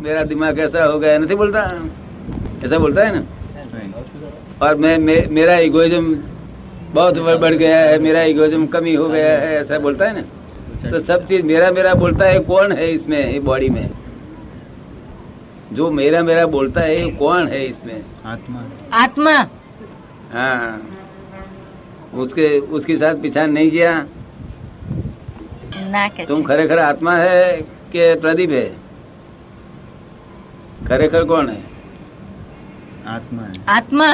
मेरा दिमाग ऐसा हो गया नहीं बोलता? ऐसा बोलता है ना? और मैं मे, मेरा इगोइज्म बहुत बढ़ गया है मेरा इगोइज्म कमी हो गया है ऐसा बोलता है ना? तो अच्छा, सब अच्छा। चीज़ मेरा मेरा बोलता है कौन है इसमें बॉडी में? जो मेरा मेरा बोलता है कौन है इसमें? आत्मा। आत्मा। हाँ। उसके उसके साथ पिछान नहीं किया। तुम खरे खरे आत्मा है के प्रदीप है? खरेखर कौन है आत्मा है આત્મા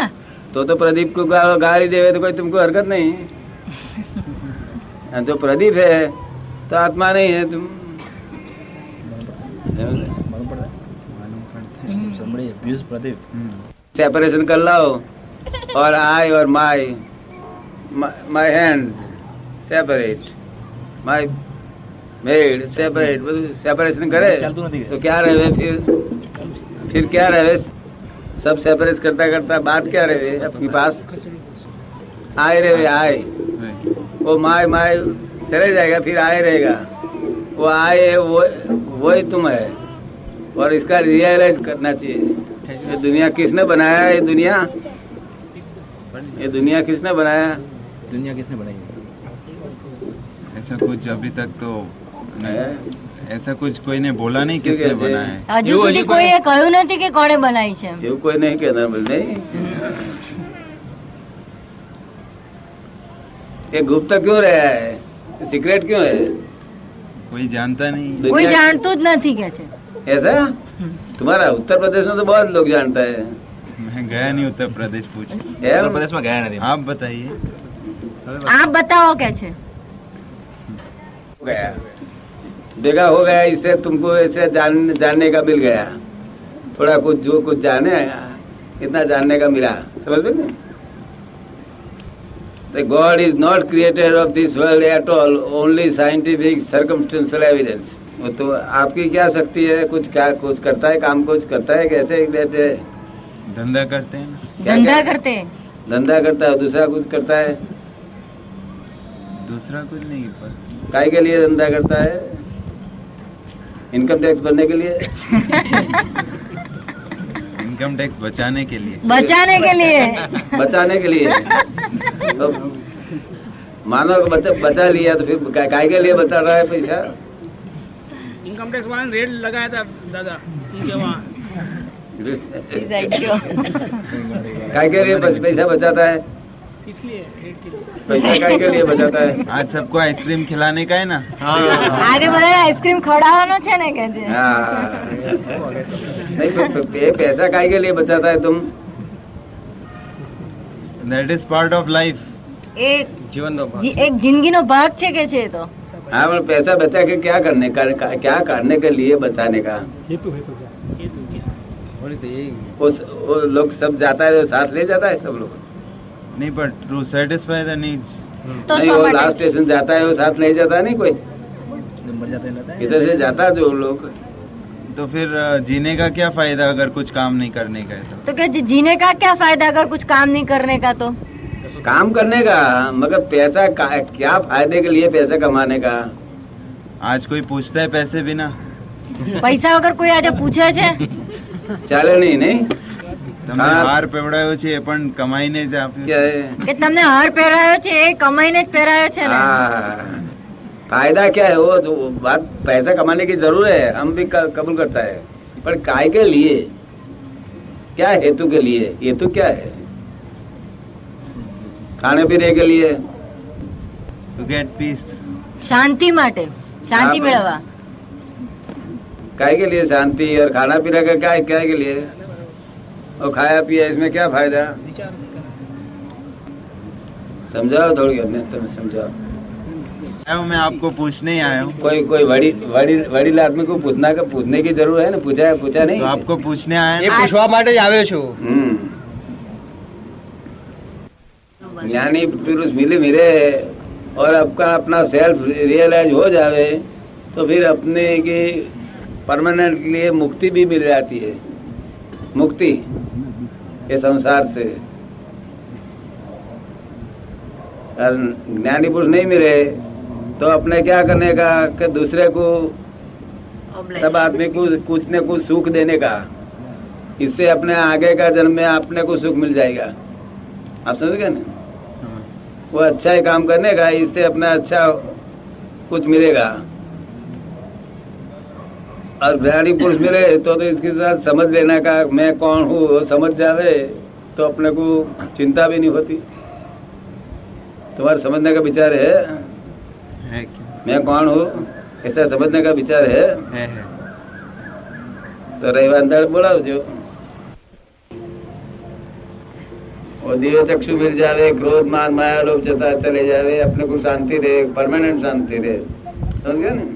तो तो प्रदीप को गा- गाली देवे तो कोई तुमको हरकत नहीं और जो प्रदीप है तो आत्मा नहीं है तुम मालूम पड़ता है somebody abused Pradeep. सेपरेशन कर लाओ और आई और my my hand separate my made separate separation करे तो क्या रहे फिर फिर क्या रहे सब सेपरेट करता करता बात क्या रहे अपनी पास? आए रहे आए। वो माय माय चले जाएगा, फिर आए रहेगा। वो आए है, वो, वही तुम है। और इसका रियलाइज़ करना चाहिए। ये दुनिया किसने बनाया ये दुनिया? ये दुनिया किसने बनाया? दुनिया किसने बनाई ऐसा कुछ अभी तक तो है? ऐसा कुछ कोई ने बोला नहीं क्यों किसने कैसे? बनाया है હજુ સુધી કોઈએ કહ્યું નથી કે કોણે બનાવી છે એમ. એવું કોઈ નહીં કહેનાર બોલ નહીં ये गुप्त क्यों रहा है सीक्रेट क्यों है कोई जानता नहीं दुनिया- કોઈ જાણતું જ નથી કે છે ऐसा तुम्हारा उत्तर प्रदेश में तो बहुत लोग जानता है मैं गया नहीं उत्तर प्रदेश पूछ एम? પ્રદેશમાં ગયા નથી आप बताइए આપ બતાવો કે છે हो गया बेगा हो गया इसे तुमको ऐसे जान जानने का मिल गया। थोड़ा कुछ जो कुछ जाने इतना जानने का मिला। समझ में The God is not creator of this world at all, only scientific circumstantial evidence. वो तो आपकी क्या शक्ति है? कुछ क्या कुछ करता है काम कुछ करता है कैसे एक बैठे धंधा करते हैं धंधा करते हैं। धंधा करता है दूसरा कुछ करता है? दूसरा कुछ नहीं पर काय के लिए धंधा करता है? इनकम टैक्स भरने के लिए? इनकम टैक्स बचाने के लिए। बचाने के लिए। बचाने के लिए। तो मानो बचा बचा लिया तो फिर काय के लिए बचा रहा है पैसा? इनकम टैक्स वाले रेट लगाया था दादा इनके वहाँ। काय के लिए पैसा बचाता है? इसलिए रेड के लिए पैसा काय के लिए बचाता है आज सबको आइसक्रीम खिलाने का है ना આજે બધા આઈસ્ક્રીમ ખવડાવવાનો છે ને કે છે हाँ नहीं तो प- ये पैसा काय के लिए बचाता है तुम that is part of life એક જીવનનો જી- એક જિંદગીનો ભાગ છે કે છે એ તો हाँ पर पैसा बचा के क्या करने का का- क्या करने के लिए बचाने का हेतु हेतु क्या हेतु क्या वो वो लोग सब जाता है तो साथ ले जाता है सब लोग नहीं पर टू सेटिस्फाई द नीड्स તો नहीं શા वो માટે लास्ट स्टेशन जाता है वो साथ नहीं जाता नहीं कोई नंबर जाते रहता इधर से जाता है जो लोग तो फिर अ, जीने का क्या फायदा अगर कुछ काम नहीं करने का है तो तो क्या जी- जीने का क्या फायदा अगर कुछ काम नहीं करने का तो काम करने का मगर पैसा का, क्या फायदे के लिए पैसा कमाने का आज कोई पूछता है पैसे बिना પૈસા વગર કોઈ આજે પૂછે છે ચાલે નહીં નહીં તમે હા. હાર પેવડાયો છે એ પણ કમાઈને જ આપ્યું क्या है કે તમને હાર પહેરાયો છે એ કમાઈને જ પહેરાયો છે ને हाँ, फायदा क्या है वो जो बात पैसा कमाने की जरूर है हम भी क- कबूल करता है पर काय के लिए क्या हेतु के लिए हेतु क्या है खाने पीने के लिए टू गेट पीस શાંતિ માટે શાંતિ હા, મેળવવા काय के लिए शांति और खाना पीना का क्या क्या के लिए और खाया पिया इसमें क्या फायदा विचार समझाओ थोड़ी हमें तुम्हें समझाओ आया हूँ मैं आपको पूछने ही आया हूँ कोई कोई बड़ी बड़ी बड़ी आदमी को पूछना का पूछने की जरूरत है ना पूछा पूछा नहीं तो आपको पूछने आया એ ना પૂછવા માટે જ આવ્યો છું हम्म ज्ञानी पुरुष मिले मिले और आपका अपना सेल्फ रियलाइज हो जावे तो फिर अपने की परमानेंट लिए मुक्ति भी मिल जाती है मुक्ति ये संसार से। और ज्ञानी पुरुष नहीं मिले तो अपने क्या करने का? कि दूसरे को. सब आदमी को कुछ न कुछ सुख देने का। इससे अपने आगे का जन्म में अपने को सुख मिल जाएगा। आप समझ गए ना? वो अच्छा ही काम करने का इससे अपना अच्छा कुछ मिलेगा। और ज्ञानी पुरुष मिले तो तो इसके साथ समझ लेना का मैं कौन हूँ वो समझ जावे तो अपने को चिंता भी नहीं होती तुम्हारा समझने का विचार है है क्या मैं कौन हूँ ऐसा समझने का विचार है है है તો રવિવાર દાડે બોલાવજો और दिव्य चक्षु मिल जावे क्रोध मान माया लोभ जता चले जावे अपने को शांति रहे परमानेंट शांति रहे समझ गए ना